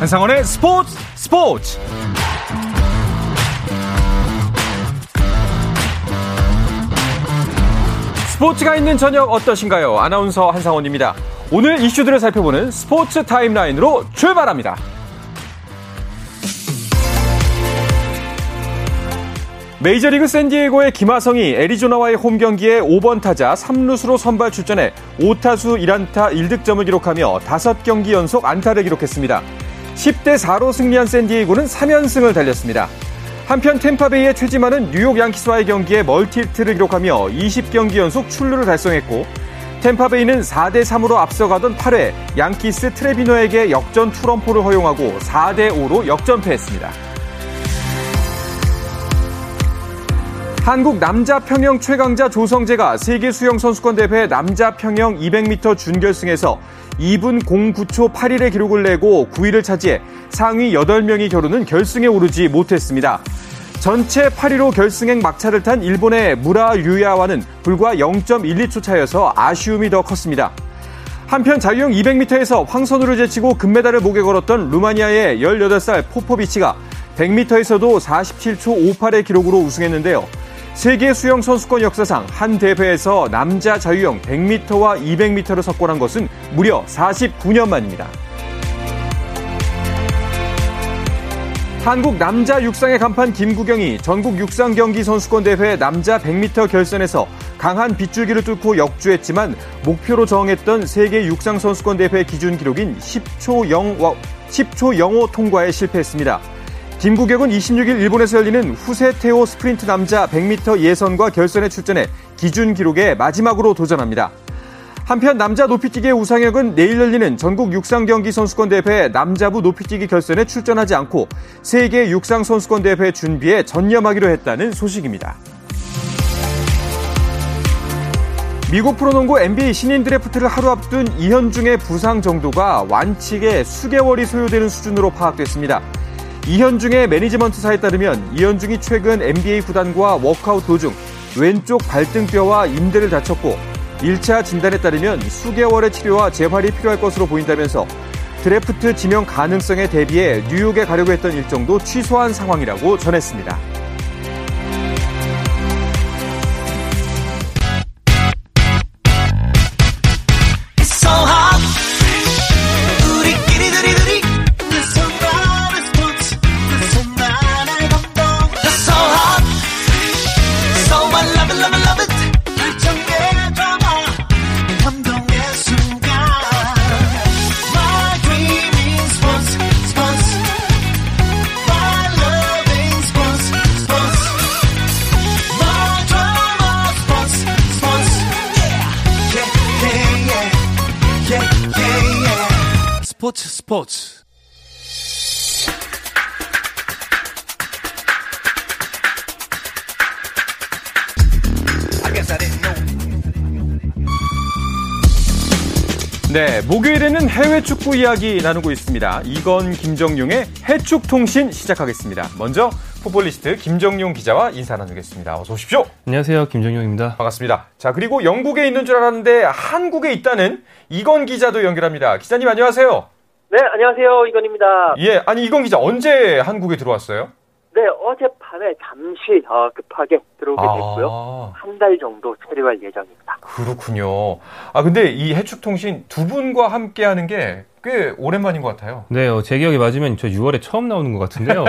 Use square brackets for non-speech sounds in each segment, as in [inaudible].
한상원의 스포츠 스포츠 스포츠가 있는 저녁 어떠신가요? 아나운서 한상원입니다. 오늘 이슈들을 살펴보는 스포츠 타임라인으로 출발합니다. 메이저리그 샌디에고의 김하성이 애리조나와의 홈 경기에 5번 타자 3루수로 선발 출전해 5타수 1안타 1득점을 기록하며 5경기 연속 안타를 기록했습니다. 10대 4로 승리한 샌디에고는 3연승을 달렸습니다. 한편 템파베이의 최지만은 뉴욕 양키스와의 경기에 멀티히트를 기록하며 20경기 연속 출루를 달성했고 템파베이는 4대 3으로 앞서가던 8회 양키스 트레비노에게 역전 투런포를 허용하고 4대 5로 역전패했습니다. 한국 남자 평영 최강자 조성재가 세계 수영 선수권 대회 남자 평영 200m 준결승에서 2분 09초 8일의 기록을 내고 9위를 차지해 상위 8명이 겨루는 결승에 오르지 못했습니다. 전체 8위로 결승행 막차를 탄 일본의 무라 류야와는 불과 0.12초 차여서 아쉬움이 더 컸습니다. 한편 자유형 200m에서 황선우를 제치고 금메달을 목에 걸었던 루마니아의 18살 포포비치가 100m에서도 47초 58의 기록으로 우승했는데요. 세계 수영 선수권 역사상 한 대회에서 남자 자유형 100m와 200m를 석권한 것은 무려 49년 만입니다. 한국 남자 육상의 간판 김구경이 전국 육상 경기 선수권 대회 남자 100m 결선에서 강한 빗줄기를 뚫고 역주했지만 목표로 정했던 세계 육상 선수권 대회 기준 기록인 10초 0 10초 05 통과에 실패했습니다. 김구경은 26일 일본에서 열리는 후세테오 스프린트 남자 100m 예선과 결선에 출전해 기준 기록에 마지막으로 도전합니다. 한편 남자 높이뛰기의 우상혁은 내일 열리는 전국 육상 경기 선수권 대회 남자부 높이뛰기 결선에 출전하지 않고 세계 육상 선수권 대회 준비에 전념하기로 했다는 소식입니다. 미국 프로농구 NBA 신인 드래프트를 하루 앞둔 이현중의 부상 정도가 완치에 수개월이 소요되는 수준으로 파악됐습니다. 이현중의 매니지먼트사에 따르면 이현중이 최근 NBA 구단과 워크아웃 도중 왼쪽 발등뼈와 인대를 다쳤고 1차 진단에 따르면 수개월의 치료와 재활이 필요할 것으로 보인다면서 드래프트 지명 가능성에 대비해 뉴욕에 가려고 했던 일정도 취소한 상황이라고 전했습니다. 스포츠 네, 목요일에는 해외 축구 이야기 나누고 있습니다. 이건 김정용의 해축 통신 시작하겠습니다. 먼저 포폴리스트 김정용 기자와 인사 나누겠습니다. 어서 오십시오. 안녕하세요. 김정용입니다. 반갑습니다. 자, 그리고 영국에 있는 줄 알았는데 한국에 있다는 이건 기자도 연결합니다. 기자님 안녕하세요. 네, 안녕하세요. 이건입니다. 예, 아니 이건 기자 언제 한국에 들어왔어요? 네, 어젯밤에 잠시 어, 급하게 들어오게 됐고요. 아, 한달 정도 체류할 예정입니다. 그렇군요. 아, 근데 이 해축통신 두 분과 함께 하는 게 꽤 오랜만인 것 같아요. 네, 어, 제 기억에 맞으면 저 6월에 처음 나오는 것 같은데요.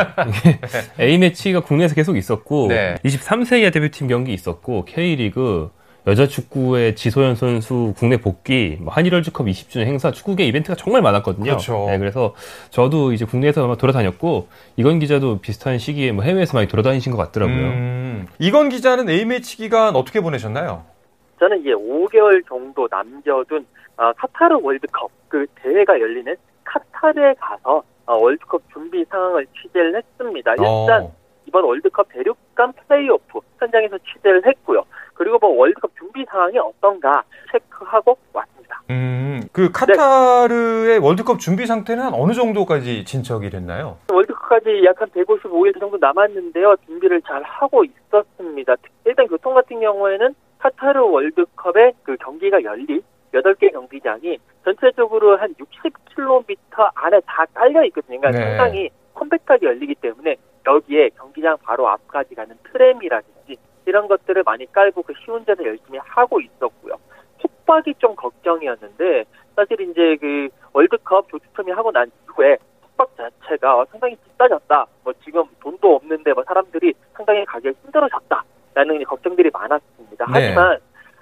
[laughs] A매치가 국내에서 계속 있었고, 네. 23세 이하 대표팀 경기 있었고, K리그, 여자 축구의 지소연 선수 국내 복귀, 뭐 한일 월드컵 20주년 행사, 축구계 이벤트가 정말 많았거든요. 그렇죠. 네, 그래서 저도 이제 국내에서 아마 돌아다녔고, 이건 기자도 비슷한 시기에 뭐 해외에서 많이 돌아다니신 것 같더라고요. 음, 이건 기자는 A매치 기간 어떻게 보내셨나요? 저는 이제 5개월 정도 남겨둔 어, 카타르 월드컵 그 대회가 열리는 카타르에 가서 어, 월드컵 준비 상황을 취재를 했습니다. 일단 어, 이번 월드컵 대륙간 플레이오프 현장에서 취재를 했고요. 그리고 뭐 월드컵 준비 상황이 어떤가 체크하고 왔습니다. 음, 그 카타르의 월드컵 준비 상태는 한 어느 정도까지 진척이 됐나요? 월드컵까지 약 한 155일 정도 남았는데요. 준비를 잘 하고 있었습니다. 일단 교통 같은 경우에는 카타르 월드컵의 그 경기가 열릴 8개 경기장이 전체적으로 한 60km 안에 다 깔려 있거든요. 그러니까 네. 상당히 컴팩트하게 열리기 때문에 여기에 경기장 바로 앞까지 가는 트램이라든지 이런 것들을 많이 깔고 그 시운전을 열심히 하고 있었고요. 숙박이 좀 걱정이었는데 사실 이제 그 월드컵 조추첨이 하고 난 이후에 숙박 자체가 상당히 비싸졌다. 뭐 지금 돈도 없는데 뭐 사람들이 상당히 가기가 힘들어졌다 라는 이제 걱정들이 많았습니다. 네. 하지만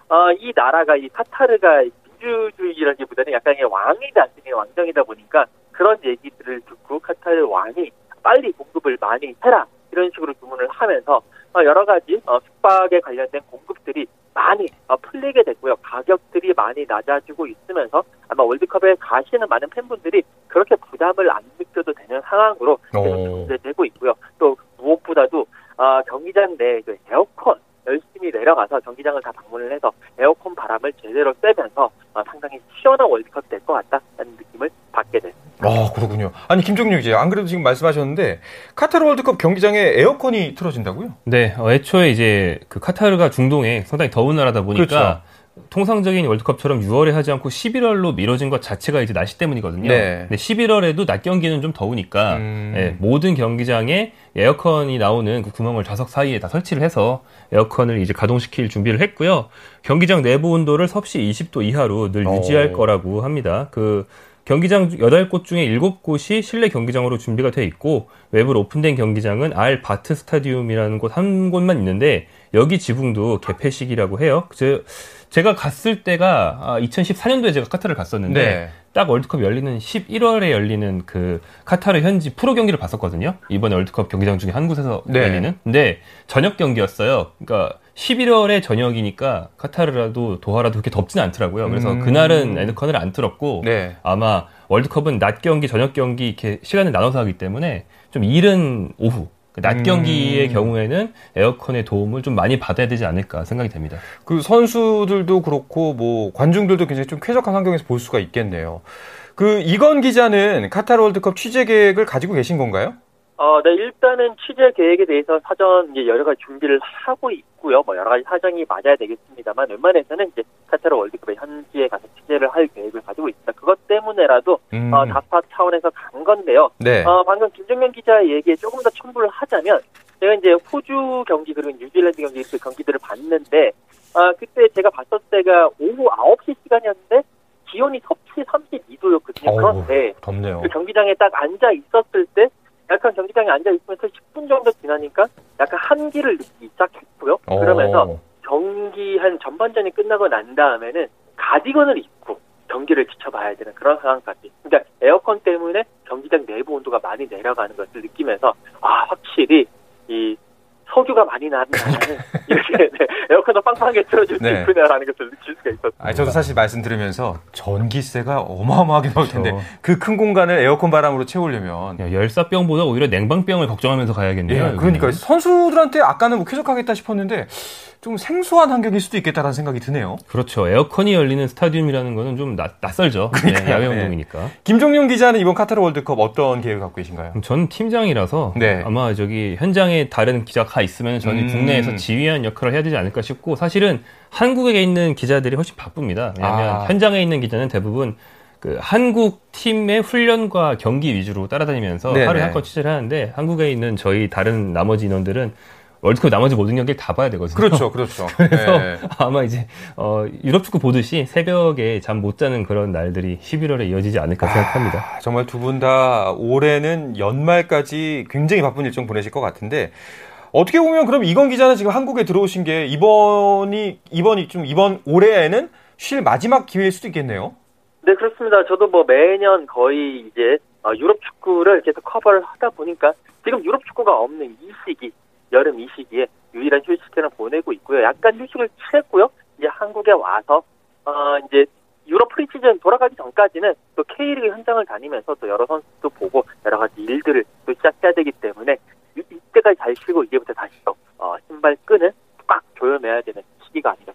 어, 이 나라가 이 카타르가 민주주의라기보다는 약간의 왕이다, 나중에 왕정이다 보니까 그런 얘기들을 듣고 카타르 왕이 빨리 공급을 많이 해라 이런 식으로 주문을 하면서 어, 여러 가지 어, 숙박에 관련된 공급들이 많이 어, 풀리게 됐고요. 가격들이 많이 낮아지고 있으면서 아마 월드컵에 가시는 많은 팬분들이 그렇게 부담을 안 느껴도 되는 상황으로. 존재되고 있고요. 또 무엇보다도 어, 경기장 내그 에어컨 열심히 내려가서 경기장을 다 방문을 해서 에어컨 바람을 제대로 쐬면서 어, 상당히 시원한 월드컵이 될것 같다는 아, 그렇군요. 아니, 김종률 기자, 안 그래도 지금 말씀하셨는데, 카타르 월드컵 경기장에 에어컨이 틀어진다고요? 네, 어, 애초에 이제 그 카타르가 중동에 상당히 더운 나라다 보니까 그렇죠. 통상적인 월드컵처럼 6월에 하지 않고 11월로 미뤄진 것 자체가 이제 날씨 때문이거든요. 네. 근데 11월에도 낮 경기는 좀 더우니까 음. 예, 모든 경기장에 에어컨이 나오는 그 구멍을 좌석 사이에 다 설치를 해서 에어컨을 이제 가동시킬 준비를 했고요. 경기장 내부 온도를 섭씨 20도 이하로 늘 오. 유지할 거라고 합니다. 그 경기장 8곳 중에 7곳이 실내 경기장으로 준비가 돼 있고 외부로 오픈된 경기장은 알 바트 스타디움이라는 곳 한 곳만 있는데 여기 지붕도 개폐식이라고 해요. 제, 제가 갔을 때가 아, 2014년도에 제가 카타르를 갔었는데 네. 딱 월드컵 열리는 11월에 열리는 그 카타르 현지 프로 경기를 봤었거든요. 이번에 월드컵 경기장 중에 한 곳에서 네. 열리는. 근데 저녁 경기였어요. 그러니까 11월에 저녁이니까 카타르라도 도하라도 그렇게 덥진 않더라고요. 그래서 음. 그날은 에어컨을 안 틀었고 네. 아마 월드컵은 낮 경기, 저녁 경기 이렇게 시간을 나눠서 하기 때문에 좀 이른 오후 그 낮 음. 경기의 경우에는 에어컨의 도움을 좀 많이 받아야 되지 않을까 생각이 됩니다. 그 선수들도 그렇고, 뭐, 관중들도 굉장히 좀 쾌적한 환경에서 볼 수가 있겠네요. 그, 이건 기자는 카타르 월드컵 취재 계획을 가지고 계신 건가요? 어, 네, 일단은 취재 계획에 대해서 사전 이제 여러 가지 준비를 하고 있고요. 뭐 여러 가지 사정이 맞아야 되겠습니다만 웬만해서는 이제 카타르 월드컵에 현지에 가서 취재를 할 계획을 가지고 있습니다. 그것 때문에라도 음. 어, 다파 차원에서 간 건데요. 네. 어, 방금 김정면 기자의 얘기에 조금 더 첨부를 하자면 제가 이제 호주 경기 그리고 뉴질랜드 경기 그 경기들을 봤는데 아, 그때 제가 봤을 때가 오후 9시 시간이었는데 기온이 섭씨 32도였거든요. 어우. 그런데 덥네요. 그 경기장에 딱 앉아 있었을 때 약간 경기장에 앉아 있으면서 10분 정도 지나니까 약간 한기를 느끼기 시작했고요. 어. 그러면서 경기 한 전반전이 끝나고 난 다음에는 가디건을 입고 경기를 지켜봐야 되는 그런 상황까지. 그러니까 에어컨 때문에 경기장 내부 온도가 많이 내려가는 것을 느끼면서 아 확실히 이 석유가 많이 나는 나라는 이렇게 네, 에어컨도 빵빵하게 틀어줄 수 네. 있구나라는 것을 느낄 수가 있었어요. 아, 저도 사실 말씀 들으면서 전기세가 어마어마하게 나올 텐데 그렇죠. 그큰 공간을 에어컨 바람으로 채우려면 야, 열사병보다 오히려 냉방병을 걱정하면서 가야겠네요. 예, 그러니까 선수들한테 아까는 뭐 쾌적하겠다 싶었는데 좀 생소한 환경일 수도 있겠다라는 생각이 드네요. 그렇죠. 에어컨이 열리는 스타디움이라는 거는 좀 낯, 낯설죠. 네, 야외 네. 운동이니까. 김종용 기자는 이번 카타르 월드컵 어떤 계획을 갖고 계신가요? 전 팀장이라서 네. 아마 저기 현장에 다른 기자 가가 있으면 저는 음. 국내에서 지휘하는 역할을 해야 되지 않을까 싶고 사실은 한국에 있는 기자들이 훨씬 바쁩니다. 왜냐하면 아. 현장에 있는 기자는 대부분 그 한국 팀의 훈련과 경기 위주로 따라다니면서 네네. 하루에 한 건 취재를 하는데 한국에 있는 저희 다른 나머지 인원들은 월드컵 나머지 모든 경기를 다 봐야 되거든요. 그렇죠, 그렇죠. [laughs] 그래서 네. 아마 이제 어, 유럽 축구 보듯이 새벽에 잠 못 자는 그런 날들이 11월에 이어지지 않을까 생각합니다. 아, 정말 두 분 다 올해는 연말까지 굉장히 바쁜 일정 보내실 것 같은데 어떻게 보면 그럼 이건 기자는 지금 한국에 들어오신 게 이번이 이번이 좀 이번 올해에는 쉴 마지막 기회일 수도 있겠네요. 네, 그렇습니다. 저도 뭐 매년 거의 이제 어, 유럽 축구를 계속 커버를 하다 보니까 지금 유럽 축구가 없는 이 시기, 여름 이 시기에 유일한 휴식기를 보내고 있고요. 약간 휴식을 취했고요. 이제 한국에 와서 어, 이제 유럽 프리시즌 돌아가기 전까지는 또 K리그 현장을 다니면서 또 여러 선수도 보고 여러 가지 일들을 또 시작해야 되기 때문에 이- 이때까지 잘 쉬고 이제부터 다시 또 어, 신발 끈을 꽉 조여매야 되는 시기가 아닌가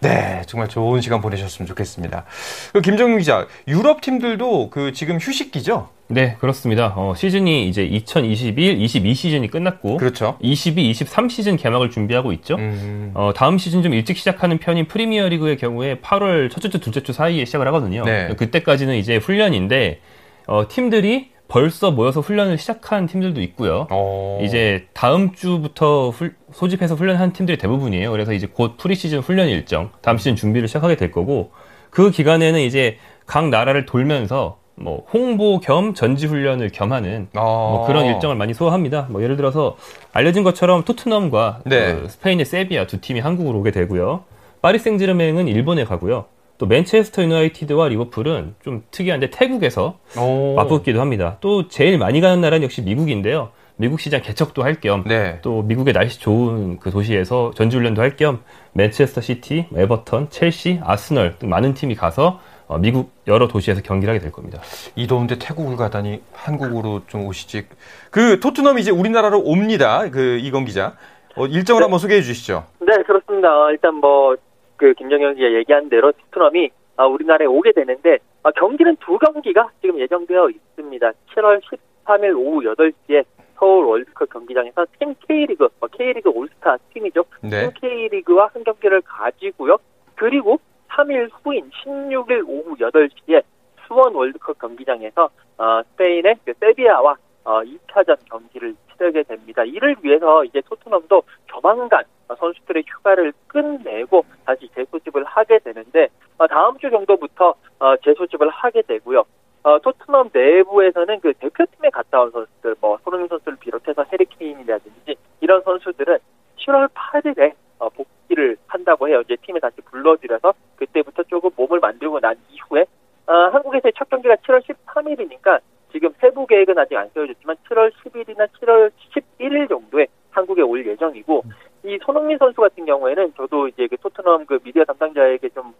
네, 정말 좋은 시간 보내셨으면 좋겠습니다. 그 김정윤 기자, 유럽 팀들도 그 지금 휴식기죠? 네, 그렇습니다. 어, 시즌이 이제 2021, 22 시즌이 끝났고, 그렇죠. 22, 23 시즌 개막을 준비하고 있죠. 음. 어, 다음 시즌 좀 일찍 시작하는 편인 프리미어 리그의 경우에 8월 첫째 주, 둘째 주 사이에 시작을 하거든요. 네. 그때까지는 이제 훈련인데 어, 팀들이 벌써 모여서 훈련을 시작한 팀들도 있고요. 어. 이제 다음 주부터 훌- 소집해서 훈련한 팀들이 대부분이에요. 그래서 이제 곧 프리시즌 훈련 일정, 다음 시즌 준비를 시작하게 될 거고 그 기간에는 이제 각 나라를 돌면서 뭐 홍보 겸 전지 훈련을 겸하는 어. 뭐 그런 일정을 많이 소화합니다. 뭐 예를 들어서 알려진 것처럼 토트넘과 네. 그 스페인의 세비야 두 팀이 한국으로 오게 되고요. 파리 생제르맹은 일본에 가고요. 또 맨체스터 유나이티드와 리버풀은 좀 특이한데 태국에서 오. 맞붙기도 합니다. 또 제일 많이 가는 나라는 역시 미국인데요. 미국 시장 개척도 할 겸또 네. 미국의 날씨 좋은 그 도시에서 전지훈련도 할 겸 맨체스터 시티, 에버턴, 첼시, 아스널 등 많은 팀이 가서 어, 미국 여러 도시에서 경기를 하게 될 겁니다. 이 더운데 태국을 가다니 한국으로 좀 오시지. 그 토트넘이 이제 우리나라로 옵니다. 그 이건 기자. 어, 일정을 한번 소개해 주시죠. 네, 그렇습니다. 어, 일단 뭐, 그, 김정현 씨가 얘기한 대로 토트넘이 아, 우리나라에 오게 되는데, 아, 경기는 두 경기가 지금 예정되어 있습니다. 7월 13일 오후 8시에 서울 월드컵 경기장에서 팀 K리그, 뭐 K리그 올스타 팀이죠. 네. 팀 K리그와 한 경기를 가지고요. 그리고 3일 후인 16일 오후 8시에 수원 월드컵 경기장에서 어, 스페인의 그 세비야와 어, 2차전 경기를 치르게 됩니다. 이를 위해서 이제 토트넘도 조만간 어, 선수들의 휴가를 끝내고 다시 재소집을 하게 되는데 어, 다음 주 정도부터 어, 재소집을 하게 되고요. 어, 토트넘 내부에서는 그 대표팀에 갔다 온 선수들, 뭐 손흥민 선수를 비롯해서 해리케인이라든지 이런 선수들은 7월 8일에 어, 복귀를 한다고 해요. 이제 팀에 다시 불러들여서 그때부터 조금 몸을 만들고 난 이후에 어, 한국에서의 첫 경기가 7월 13일이니까 지금 세부 계획은 아직 안 세워졌지만 7월 10일이나 7월 11일 정도에 한국에 올 예정이고 이 손흥민 선수 같은 경우에는 저도 이제 그 토트넘 그 미디어 담당자에게 좀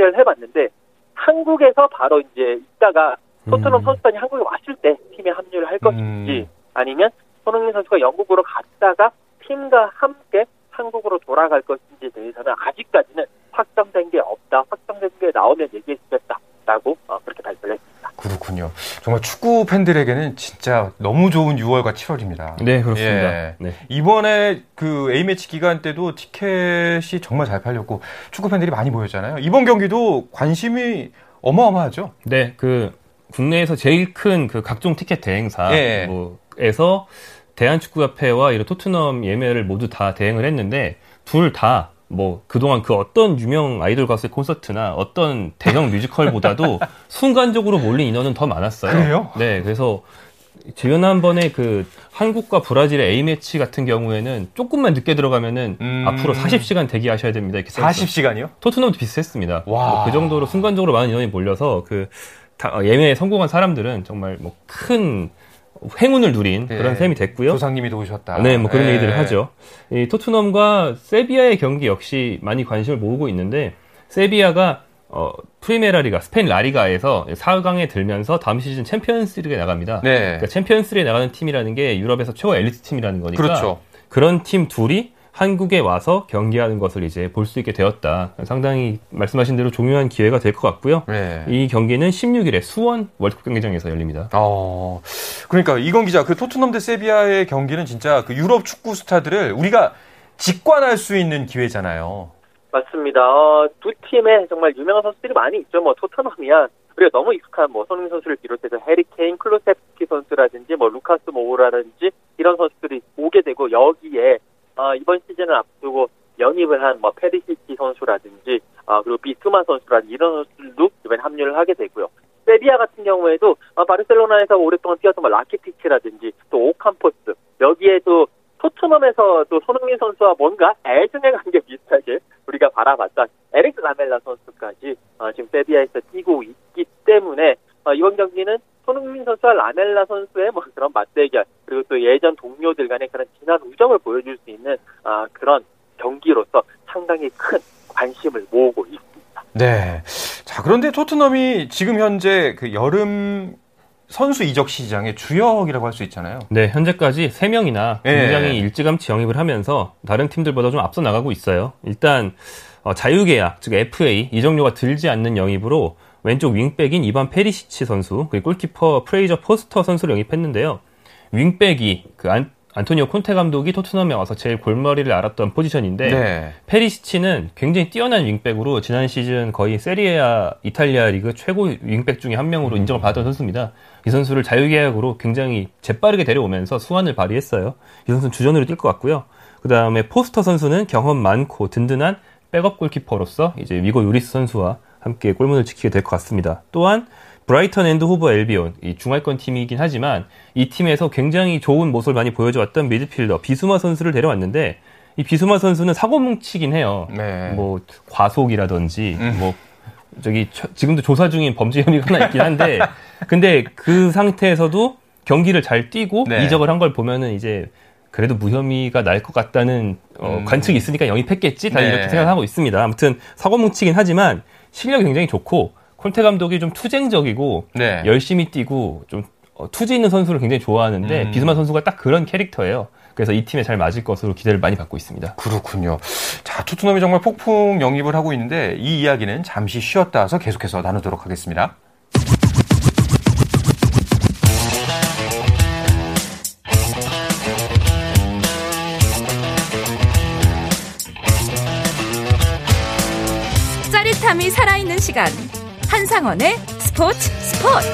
취재를 해봤는데 한국에서 바로 이제 있다가 토트넘 음. 선수단이 한국에 왔을 때 팀에 합류를 할 것인지 음. 아니면 손흥민 선수가 영국으로 갔다가 팀과 함께 한국으로 돌아갈 것인지에 대해서는 아직까지는 확정된 게 없다. 확정된 게 나오면 얘기해 그렇군요. 정말 축구 팬들에게는 진짜 너무 좋은 6월과 7월입니다. 네, 그렇습니다. 예. 네. 이번에 그 A매치 기간 때도 티켓이 정말 잘 팔렸고 축구 팬들이 많이 모였잖아요. 이번 경기도 관심이 어마어마하죠. 네, 그 국내에서 제일 큰 그 각종 티켓 대행사 예. 대한축구협회와 이런 토트넘 예매를 모두 다 대행을 했는데 둘 다 뭐 그동안 그 어떤 유명 아이돌 가수의 콘서트나 어떤 대형 뮤지컬보다도 [laughs] 순간적으로 몰린 인원은 더 많았어요. 그래요? 네, 그래서 지난번에 그 한국과 브라질의 A 매치 같은 경우에는 조금만 늦게 들어가면은 음. 앞으로 40시간 대기하셔야 됩니다. 이렇게 써 있어요. 40시간이요? 토트넘도 비슷했습니다. 와. 뭐 그 정도로 순간적으로 많은 인원이 몰려서 그 다- 어, 예매에 성공한 사람들은 정말 뭐큰 행운을 누린 네. 그런 셈이 됐고요. 조상님이 도우셨다. 네, 뭐 그런 예. 얘기들을 하죠. 이 토트넘과 세비야의 경기 역시 많이 관심을 모으고 있는데 세비야가 어, 프리메라리가 스페인 라리가에서 4강에 들면서 다음 시즌 챔피언스리그에 나갑니다. 네. 그러니까 챔피언스리그에 나가는 팀이라는 게 유럽에서 최고 엘리트 팀이라는 거니까 그렇죠. 그런 팀 둘이 한국에 와서 경기하는 것을 이제 볼 수 있게 되었다. 상당히 말씀하신 대로 중요한 기회가 될 것 같고요. 네. 이 경기는 16일에 수원 월드컵 경기장에서 열립니다. 어, 그러니까 이건 기자, 그 토트넘 대 세비야의 경기는 진짜 그 유럽 축구 스타들을 우리가 직관할 수 있는 기회잖아요. 맞습니다. 어, 두 팀에 정말 유명한 선수들이 많이 있죠. 뭐 토트넘이야 우리가 너무 익숙한 뭐 손흥민 선수를 비롯해서 해리 케인, 클루셉스키 선수라든지 뭐 루카스 모우라든지 이런 선수들이 오게 되고 여기에 어, 이번 시즌을 앞두고 영입을 한 뭐 페리시치 선수라든지 아 그리고 비수마 선수라든지 이런 선수들도 이번에 합류를 하게 되고요. 세비야 같은 경우에도 어, 바르셀로나에서 오랫동안 뛰었던 뭐 라키티치라든지 또 오캄포스 여기에도 토트넘에서 또 손흥민 선수와 뭔가 애증의 관계 비슷하게 우리가 바라봤던 에릭 라멜라 선수까지 어, 지금 세비야에서 뛰고 있기 때문에 어, 이번 경기는 손흥민 선수와 라멜라 선수의 뭐 그런 맞대결 그리고 또 예전 동료들 간의 그런 진한 우정을 보여줄 수 있는 아, 그런 경기로서 상당히 큰 관심을 모으고 있습니다. 네. 자, 그런데 토트넘이 지금 현재 그 여름 선수 이적 시장의 주역이라고 할 수 있잖아요. 네, 현재까지 3명이나 예. 굉장히 일찌감치 영입을 하면서 다른 팀들보다 좀 앞서 나가고 있어요. 일단 어, 자유계약, 즉 FA 이적료가 들지 않는 영입으로 왼쪽 윙백인 이반 페리시치 선수, 그리고 골키퍼 프레이저 포스터 선수를 영입했는데요. 윙백이 그 안, 안토니오 콘테 감독이 토트넘에 와서 제일 골머리를 앓았던 포지션인데 네. 페리시치는 굉장히 뛰어난 윙백으로 지난 시즌 거의 세리에아 이탈리아 리그 최고 윙백 중에 한 명으로 인정을 받았던 선수입니다. 이 선수를 자유계약으로 굉장히 재빠르게 데려오면서 수완을 발휘했어요. 이 선수는 주전으로 뛸 것 같고요. 그 다음에 포스터 선수는 경험 많고 든든한 백업 골키퍼로서 이제 위고 요리스 선수와 함께 골문을 지키게 될 것 같습니다. 또한 브라이턴 앤드 호브 앨비언 이 중하위권 팀이긴 하지만 이 팀에서 굉장히 좋은 모습을 많이 보여줘왔던 미드필더 비수마 선수를 데려왔는데 이 비수마 선수는 사고 뭉치긴 해요. 네. 뭐 과속이라든지 음. 뭐 저기 처- 지금도 조사 중인 범죄 혐의가 하나 있긴 한데 [laughs] 근데 그 상태에서도 경기를 잘 뛰고 네. 이적을 한 걸 보면은 이제 그래도 무혐의가 날 것 같다는 어, 음. 관측이 있으니까 영입했겠지 다 네. 이렇게 생각하고 있습니다. 아무튼 사고 뭉치긴 하지만 실력이 굉장히 좋고 콘테 감독이 좀 투쟁적이고 네. 열심히 뛰고 좀 어, 투지 있는 선수를 굉장히 좋아하는데 음. 비스마 선수가 딱 그런 캐릭터예요. 그래서 이 팀에 잘 맞을 것으로 기대를 많이 받고 있습니다. 그렇군요. 자, 토트넘이 정말 폭풍 영입을 하고 있는데 이 이야기는 잠시 쉬었다 와서 계속해서 나누도록 하겠습니다. 짜릿함이 살아있는 시간 한상원의 스포츠 스포츠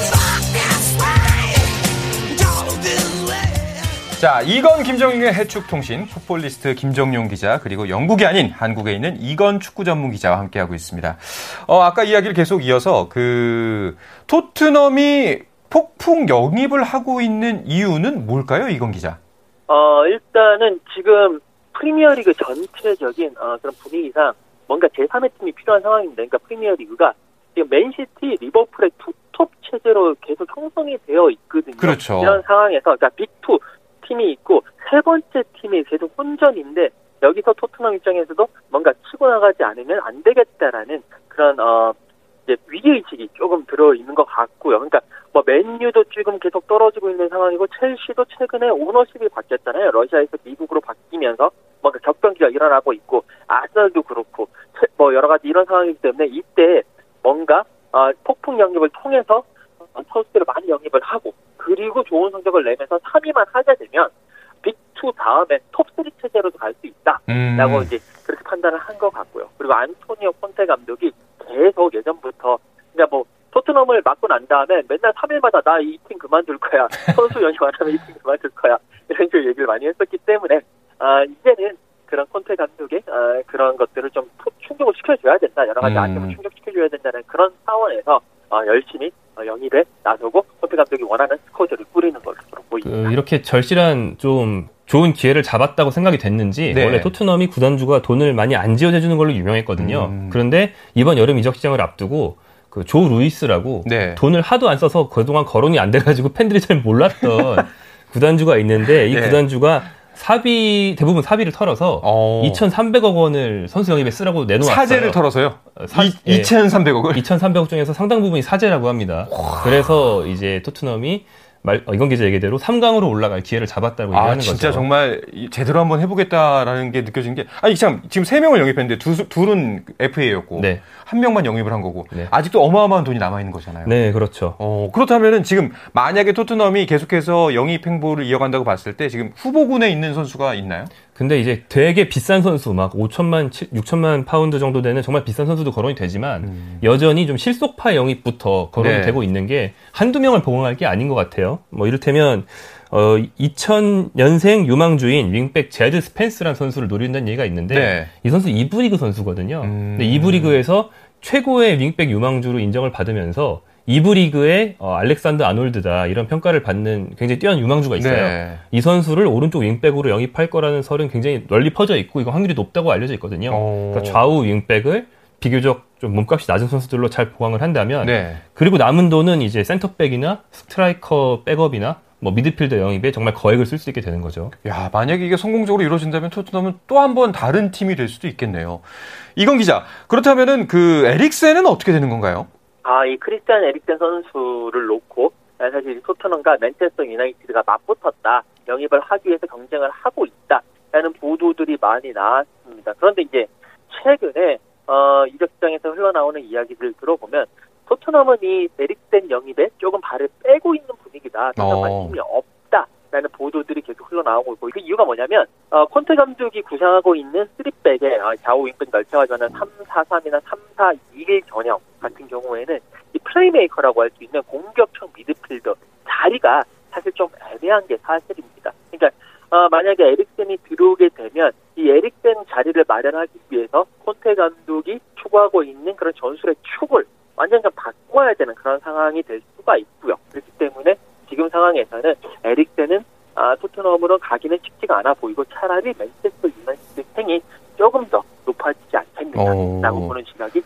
자, 이건 김정용의 해축통신 풋볼리스트 김정용 기자 그리고 영국이 아닌 한국에 있는 이건 축구 전문 기자와 함께하고 있습니다. 어, 아까 이야기를 계속 이어서 그 토트넘이 폭풍 영입을 하고 있는 이유는 뭘까요, 이건 기자? 어, 일단은 지금 프리미어리그 전체적인 어, 그런 분위기상 뭔가 제3의 팀이 필요한 상황입니다. 그러니까 프리미어리그가 지금 맨시티, 리버풀의 투톱 체제로 계속 형성이 되어 있거든요. 그렇죠. 이런 상황에서 그러니까 빅투 팀이 있고 세 번째 팀이 계속 혼전인데 여기서 토트넘 입장에서도 뭔가 치고 나가지 않으면 안 되겠다라는 그런 어 이제 위기 의식이 조금 들어 있는 것 같고요. 그러니까 뭐 맨유도 지금 계속 떨어지고 있는 상황이고 첼시도 최근에 오너십이 바뀌었잖아요. 러시아에서 미국으로 바뀌면서 뭔가 격변기가 일어나고 있고 아스날도 그렇고 채- 뭐 여러 가지 이런 상황이기 때문에 이때 뭔가 어, 폭풍 영입을 통해서 어, 선수들을 많이 영입을 하고 그리고 좋은 성적을 내면서 3위만 하게 되면 빅2 다음에 톱3 체제로도 갈 수 있다. 음. 라고 이제 그렇게 판단을 한 것 같고요. 그리고 안토니오 콘테 감독이 계속 예전부터 그냥 뭐 토트넘을 맡고 난 다음에 맨날 3일마다 나 이 팀 그만둘 거야. [laughs] 선수 연휴 안 하면 이 팀 그만둘 거야. 이런 식으로 얘기를 많이 했었기 때문에 아 이제는 그런 콘테 감독의 아, 그런 것들을 좀 푸- 충족을 시켜줘야 된다. 여러 가지 음. 아쉬움을 충족시켜줘야 된다는 그런 차원에서 어, 열심히 어, 영입에 나서고 콘테 감독이 원하는 스쿼드를 꾸리는 것으로 보입니다. 그 이렇게 절실한 좀 좋은 기회를 잡았다고 생각이 됐는지 네. 원래 토트넘이 구단주가 돈을 많이 안 지어주는 걸로 유명했거든요. 음. 그런데 이번 여름 이적 시장을 앞두고 그조 루이스라고 네. 돈을 하도 안 써서 그동안 거론이 안 돼가지고 [laughs] 팬들이 잘 몰랐던 [laughs] 구단주가 있는데 이 네. 구단주가 사비 대부분 사비를 털어서 어. 2,300억 원을 선수 영입에 쓰라고 내놓았어요. 사재를 털어서요. 어, 사- 이, 예. 2,300억을. 2,300억 중에서 상당 부분이 사재라고 합니다. 그래서 이제 토트넘이 말, 어, 이건 기자 얘기대로 3강으로 올라갈 기회를 잡았다고 아, 얘기하는 진짜 거죠. 정말 이- 제대로 한번 해보겠다라는 게 느껴지는 게, 아니, 참, 지금 세 명을 영입했는데 두, 둘은 FA였고, 네. 한 명만 영입을 한 거고, 네. 아직도 어마어마한 돈이 남아 있는 거잖아요. 네, 그렇죠. 어, 그렇다면은 지금 만약에 토트넘이 계속해서 영입 행보를 이어간다고 봤을 때 지금 후보군에 있는 선수가 있나요? 근데 이제 되게 비싼 선수 막 5천만, 6천만 파운드 정도 되는 정말 비싼 선수도 거론이 되지만 여전히 좀 실속파 영입부터 거론이 음. 네. 되고 있는 게 한두 명을 보강할 게 아닌 것 같아요. 뭐 이를테면 어 2000년생 유망주인 윙백 제드 스펜스라는 선수를 노린다는 얘기가 있는데 네. 이 선수 이부 리그 선수거든요. 음. 근데 이부 리그에서 최고의 윙백 유망주로 인정을 받으면서 이부 리그의 어, 알렉산더 아놀드다 이런 평가를 받는 굉장히 뛰어난 유망주가 있어요. 네. 이 선수를 오른쪽 윙백으로 영입할 거라는 설은 굉장히 널리 퍼져 있고 이거 확률이 높다고 알려져 있거든요. 어. 그러니까 좌우 윙백을 비교적 좀 몸값이 낮은 선수들로 잘 보강을 한다면 네. 그리고 남은 돈은 이제 센터백이나 스트라이커 백업이나 뭐 미드필더 영입에 정말 거액을 쓸 수 있게 되는 거죠. 야, 만약에 이게 성공적으로 이루어진다면 토트넘은 또 한 번 다른 팀이 될 수도 있겠네요. 이건 기자, 그렇다면은 그 에릭센은 어떻게 되는 건가요? 아, 이 크리스티안 에릭센 선수를 놓고 사실 토트넘과 맨체스터 유나이티드가 맞붙었다. 영입을 하기 위해서 경쟁을 하고 있다 라는 보도들이 많이 나왔습니다. 그런데 이제 최근에 어, 이적장에서 흘러나오는 이야기들 들어보면 토트넘은 이 에릭센 영입에 조금 발을 빼고 있는 분위기다. 전혀 어. 관심이 없다 라는 보도들이 계속 흘러나오고 있고 그 이유가 뭐냐면 어, 콘테 감독이 구상하고 있는 3백의 어, 좌우 윙백 넓혀가 저는 3-4-3이나 3-4-2일 전형 같은 경우에는 이 플레이메이커라고 할 수 있는 공격형 미드필더 자리가 사실 좀 애매한 게 사실입니다. 그러니까 어, 만약에 에릭센이 들어오게 되면 이 에릭센 자리를 마련하기 위해서 콘테 감독이 추구하고 있는 그런 전술의 축을 완전 좀 바꿔야 되는 그런 상황이 될 수가 있고요. 그렇기 때문에 지금 상황에서는 에릭센은 아, 토트넘으로 가기는 쉽지가 않아 보이고 차라리 맨체스터 유나이티드 행이 조금 더 높아지지 않겠느냐라고 어. 보는 시각이.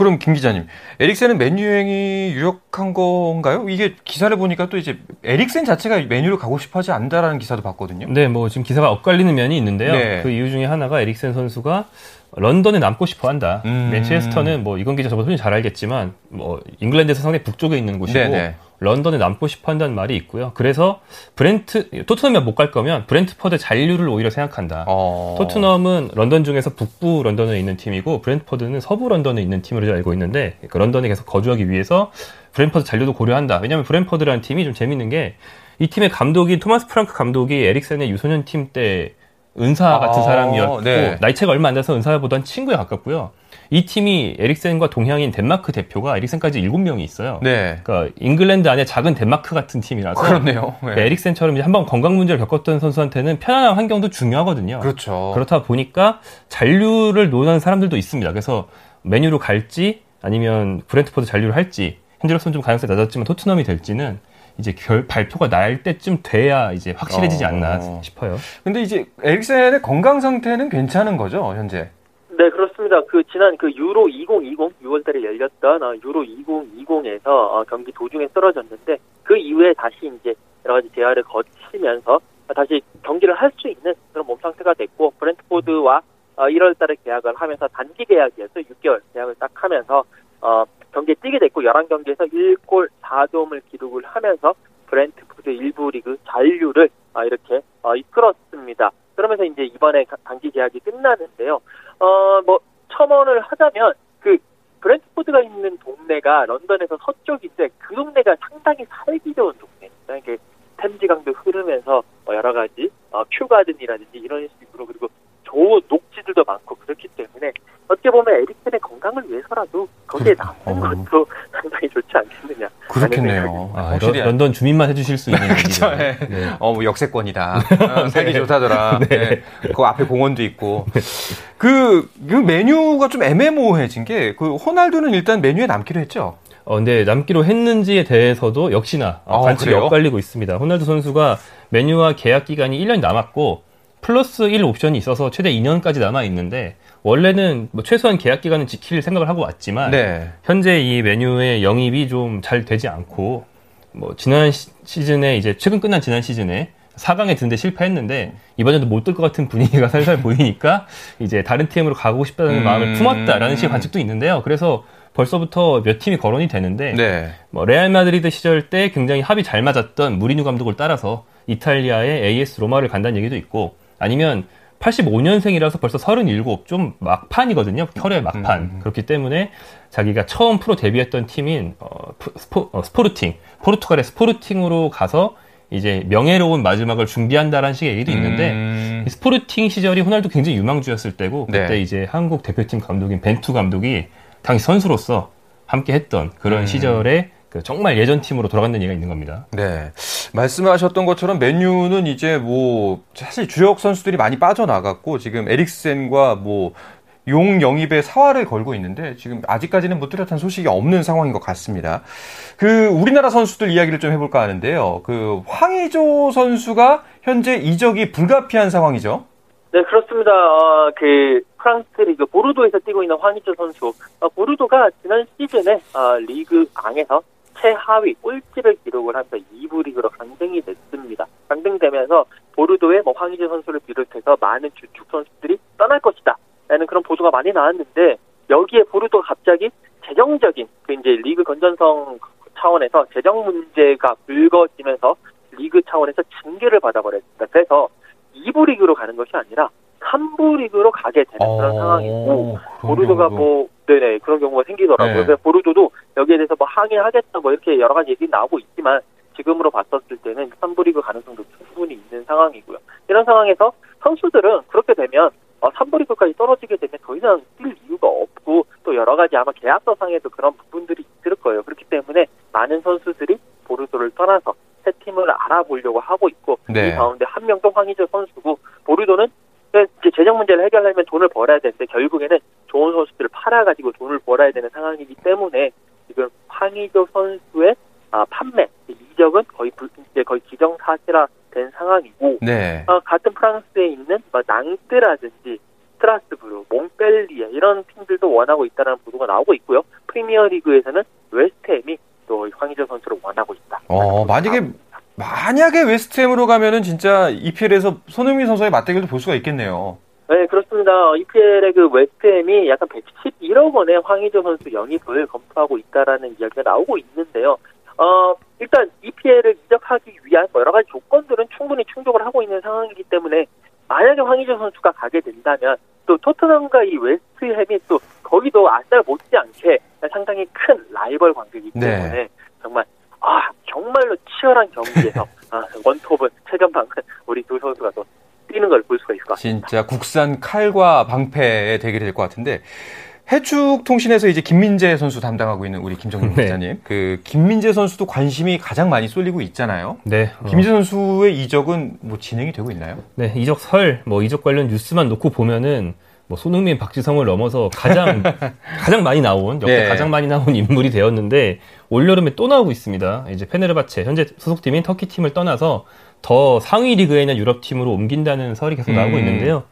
그럼 김 기자님, 에릭센은 맨유 행이 유력한 건가요? 이게 기사를 보니까 또 이제 에릭센 자체가 맨유로 가고 싶어하지 않는다라는 기사도 봤거든요. 네, 뭐 지금 기사가 엇갈리는 면이 있는데요. 네. 그 이유 중에 하나가 에릭센 선수가 런던에 남고 싶어 한다. 음. 맨체스터는 뭐 이건 기자 저보다 훨씬 잘 알겠지만 뭐 잉글랜드에서 상당히 북쪽에 있는 곳이고 네네. 런던에 남고 싶어 한다는 말이 있고요. 그래서 브렌트 토트넘에 못 갈 거면 브렌트퍼드 잔류를 오히려 생각한다. 어. 토트넘은 런던 중에서 북부 런던에 있는 팀이고 브렌트퍼드는 서부 런던에 있는 팀으로 알고 있는데 그 런던에 계속 거주하기 위해서 브렌트퍼드 잔류도 고려한다. 왜냐하면 브렌트퍼드라는 팀이 좀 재밌는 게 이 팀의 감독이 토마스 프랑크 감독이 에릭센의 유소년 팀때 은사 같은 아, 사람이었고 네. 나이 차가 얼마 안 돼서 은사보단 친구에 가깝고요. 이 팀이 에릭센과 동향인 덴마크 대표가 에릭센까지 7명이 있어요. 네. 그러니까 잉글랜드 안에 작은 덴마크 같은 팀이라서 그렇네요. 네. 에릭센처럼 이제 한번 건강 문제를 겪었던 선수한테는 편안한 환경도 중요하거든요. 그렇죠. 그렇다 보니까 잔류를 논하는 사람들도 있습니다. 그래서 메뉴로 갈지 아니면 브렌트포드 잔류를 할지 현재로서는 좀 가능성이 낮았지만 토트넘이 될지는 이제 결 발표가 날 때쯤 돼야 이제 확실해지지 어. 않나 싶어요. 근데 이제 에릭센의 건강 상태는 괜찮은 거죠, 현재? 네, 그렇습니다. 그 지난 그 유로 2020 6월달에 열렸던 어, 유로 2020에서 어, 경기 도중에 쓰러졌는데 그 이후에 다시 이제 여러 가지 재활을 거치면서 다시 경기를 할 수 있는 그런 몸 상태가 됐고 브렌트포드와 어, 1월달에 계약을 하면서 단기 계약이어서 6개월 계약을 딱 하면서 어, 경기에 뛰게 됐고 11경기에서 1골 4도움을 기록을 하면서 브렌트포드 1부 리그 잔류를 아, 이렇게 어, 이끌었습니다. 그러면서 이제 이번에 가- 단기 계약이 끝나는데요. 어, 뭐, 첨언을 하자면, 그, 브렌트포드가 있는 동네가 런던에서 서쪽인데, 그 동네가 상당히 살기 좋은 동네입니다. 이게 템지강도 흐르면서, 뭐 여러 가지, 어, 큐가든이라든지 이런 식으로, 그리고 좋은 녹지들도 많고, 그렇기 때문에, 어떻게 보면 에릭센의 건강을 위해서라도 거기에 남는 어. 것도 [laughs] 상당히 좋지 않겠느냐. 그렇겠네요. 아, 런, 런던 주민만 해주실 수 있는 [laughs] 그렇죠. 예. 네. 어, 뭐 역세권이다. [laughs] 어, 살기 좋다더라. 네. 그 앞에 공원도 있고. 그, 그 메뉴가 좀 애매모호해진 게, 그 호날두는 일단 메뉴에 남기로 했죠. 어, 근데 남기로 했는지에 대해서도 역시나 어, 아, 관측이? 엇갈리고 있습니다. 호날두 선수가 맨유와 계약 기간이 1년이 남았고 플러스 1 옵션이 있어서 최대 2년까지 남아 있는데 원래는 뭐 최소한 계약 기간은 지킬 생각을 하고 왔지만 네. 현재 이 맨유의 영입이 좀 잘 되지 않고 뭐 지난 시- 시즌에 이제 최근 끝난 지난 시즌에 4강에 드는데 실패했는데 이번에도 못 들 것 같은 분위기가 [laughs] 살살 보이니까 이제 다른 팀으로 가고 싶다는 음. 마음을 품었다라는 식의 관측도 있는데요. 그래서 벌써부터 몇 팀이 거론이 되는데 네. 뭐 레알 마드리드 시절 때 굉장히 합이 잘 맞았던 무리뉴 감독을 따라서 이탈리아의 AS 로마를 간다는 얘기도 있고 아니면 85년생이라서 벌써 37, 좀 막판이거든요. 현역의 막판. 음. 그렇기 때문에 자기가 처음 프로 데뷔했던 팀인 어, 프- 스포, 어, 스포르팅, 포르투갈의 스포르팅으로 가서 이제 명예로운 마지막을 준비한다라는 식의 얘기도 있는데 음, 이 스포르팅 시절이 호날두 굉장히 유망주였을 때고 그때 네. 이제 한국 대표팀 감독인 벤투 감독이 당시 선수로서 함께 했던 그런 음. 시절에 그 정말 예전 팀으로 돌아간다는 얘기가 있는 겁니다. 네. 말씀하셨던 것처럼 맨유는 이제 뭐 사실 주력 선수들이 많이 빠져나갔고 지금 에릭센과 뭐 용 영입에 사활을 걸고 있는데 지금 아직까지는 뭐 뚜렷한 소식이 없는 상황인 것 같습니다. 그 우리나라 선수들 이야기를 좀 해볼까 하는데요. 그 황의조 선수가 현재 이적이 불가피한 상황이죠. 네, 그렇습니다. 어, 그 프랑스 리그 보르도에서 뛰고 있는 황희조 선수. 어, 보르도가 지난 시즌에 어, 리그 앙에서 최하위 꼴찌를 기록을 하면서 2부 리그로 강등이 됐습니다. 강등되면서 보르도의 뭐 황의조 선수를 비롯해서 많은 주축 선수들이 떠날 것이다. 라는 그런 보도가 많이 나왔는데 여기에 보르도가 갑자기 재정적인 그 이제 리그 건전성 차원에서 재정 문제가 불거지면서 리그 차원에서 징계를 받아버렸습니다. 그래서 2부 리그로 가는 것이 아니라 3부 리그로 가게 되는 그런 어, 상황이고 보르도가. 뭐 네네 그런 경우가 생기더라고요. 네. 그래서 보르도도 여기에 대해서 뭐 항의하겠다 뭐 이렇게 여러 가지 얘기 나오고 있지만 지금으로 봤었을 때는 3부 리그 가능성도 충분히 있는 상황이고요. 이런 상황에서 선수들은 그렇게 되면 어, 3부 리그까지 떨어지게 되면 더 이상 뛸 이유가 없고 또 여러 가지 아마 계약서상에도 그런 부분들이 있을 거예요. 그렇기 때문에 많은 선수들이 보르도를 떠나서 새 팀을 알아보려고 하고 있고 네. 이 가운데 한 명도 황의조 선수고 보르도는 이제 재정 문제를 해결하려면 돈을 벌어야 되는데 결국에는 좋은 선수들을 팔아가지고 돈을 벌어야 되는 상황이기 때문에 지금 황의조 선수의 아, 판매 이적은 거의 불, 이제 거의 기정사실화 된 상황이고 네. 어, 같은 프랑스에 있는 뭐 낭뜨라든지 스트라스부르, 몽펠리에 이런 팀들도 원하고 있다는 보도가 나오고 있고요. 프리미어리그에서는 웨스트햄이 또 황의조 선수를 원하고 있다. 어, 만약에 만약에 웨스트햄으로 가면은 진짜 EPL에서 손흥민 선수의 맞대결도 볼 수가 있겠네요. 네, 그렇습니다. EPL의 그 웨스트햄이 약간 111억 원의 황의조 선수 영입을 검토하고 있다라는 이야기가 나오고 있는데요. 어, 일단 EPL을 이적하기 위한 뭐 여러 가지 조건들은 충분히 충족을 하고 있는 상황이기 때문에 만약에 황의조 선수가 가게 된다면 또 토트넘과 이 웨스트햄이 또 거기도 아스날 못지않게 상당히 큰 라이벌 관계이기 네. 때문에 정말 아 정말로 치열한 경기에서 [laughs] 아, 원톱은 최전방은 우리 두 선수가 또 뛰는 걸 볼 수가 있을 것 같습니다. 진짜 국산 칼과 방패의 대결이 될 것 같은데 해축 통신에서 이제 김민재 선수 담당하고 있는 우리 김정민 네. 기자님, 그 김민재 선수도 관심이 가장 많이 쏠리고 있잖아요. 네. 어. 김민재 선수의 이적은 뭐 진행이 되고 있나요? 네, 이적 설, 뭐 이적 관련 뉴스만 놓고 보면은 뭐 손흥민, 박지성을 넘어서 가장 [laughs] 가장 많이 나온 역대 네. 가장 많이 나온 인물이 되었는데 올 여름에 또 나오고 있습니다. 이제 페네르바체 현재 소속팀인 터키 팀을 떠나서 더 상위 리그에 있는 유럽 팀으로 옮긴다는 설이 계속 나오고 음. 있는데요.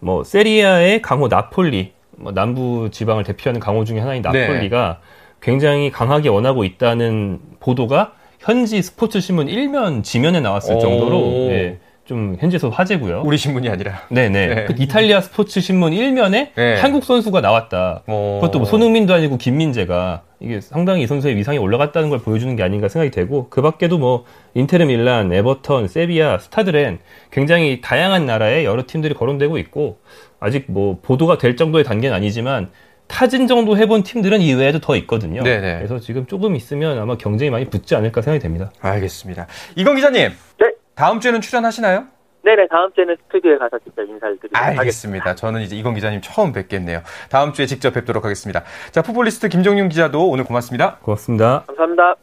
뭐 세리아의 강호 나폴리, 뭐 남부 지방을 대표하는 강호 중에 하나인 네. 나폴리가 굉장히 강하게 원하고 있다는 보도가 현지 스포츠 신문 일면 지면에 나왔을 오. 정도로 예, 좀 현지에서 화제고요. 우리 신문이 아니라. 네네. 네. 그 이탈리아 스포츠 신문 1면에 네. 한국 선수가 나왔다. 어. 그것도 뭐 손흥민도 아니고 김민재가 이게 상당히 이 선수의 위상이 올라갔다는 걸 보여주는 게 아닌가 생각이 되고 그 밖에도 뭐 인테르 밀란, 에버턴, 세비야, 스타드렌 굉장히 다양한 나라의 여러 팀들이 거론되고 있고 아직 뭐 보도가 될 정도의 단계는 아니지만 타진 정도 해본 팀들은 이외에도 더 있거든요. 네네. 그래서 지금 조금 있으면 아마 경쟁이 많이 붙지 않을까 생각이 됩니다. 알겠습니다. 이건 기자님. 네. 다음 주에는 출연하시나요? 네네 다음 주에는 스튜디오에 가서 직접 인사를 드리도록 하겠습니다. 알겠습니다. 저는 이제 이건 기자님 처음 뵙겠네요. 다음 주에 직접 뵙도록 하겠습니다. 자, 풋볼리스트 김정윤 기자도 오늘 고맙습니다. 고맙습니다. 감사합니다.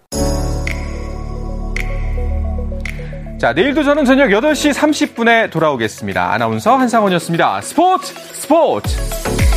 자, 내일도 저는 저녁 8시 30분에 돌아오겠습니다. 아나운서 한상원이었습니다. 스포츠 스포츠!